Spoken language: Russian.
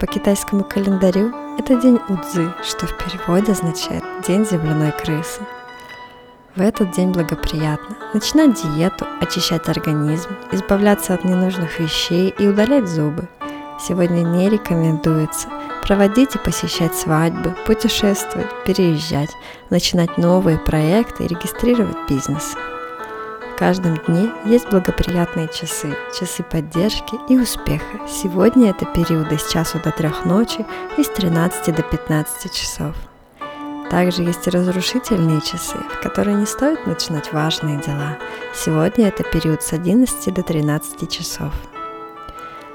По китайскому календарю это день Удзы, что в переводе означает «день земляной крысы». В этот день благоприятно начинать диету, очищать организм, избавляться от ненужных вещей и удалять зубы. Сегодня не рекомендуется проводить и посещать свадьбы, путешествовать, переезжать, начинать новые проекты и регистрировать бизнес каждом дне есть благоприятные часы, часы поддержки и успеха. Сегодня это периоды с часу до трех ночи и с 13 до 15 часов. Также есть и разрушительные часы, в которые не стоит начинать важные дела. Сегодня это период с 11 до 13 часов.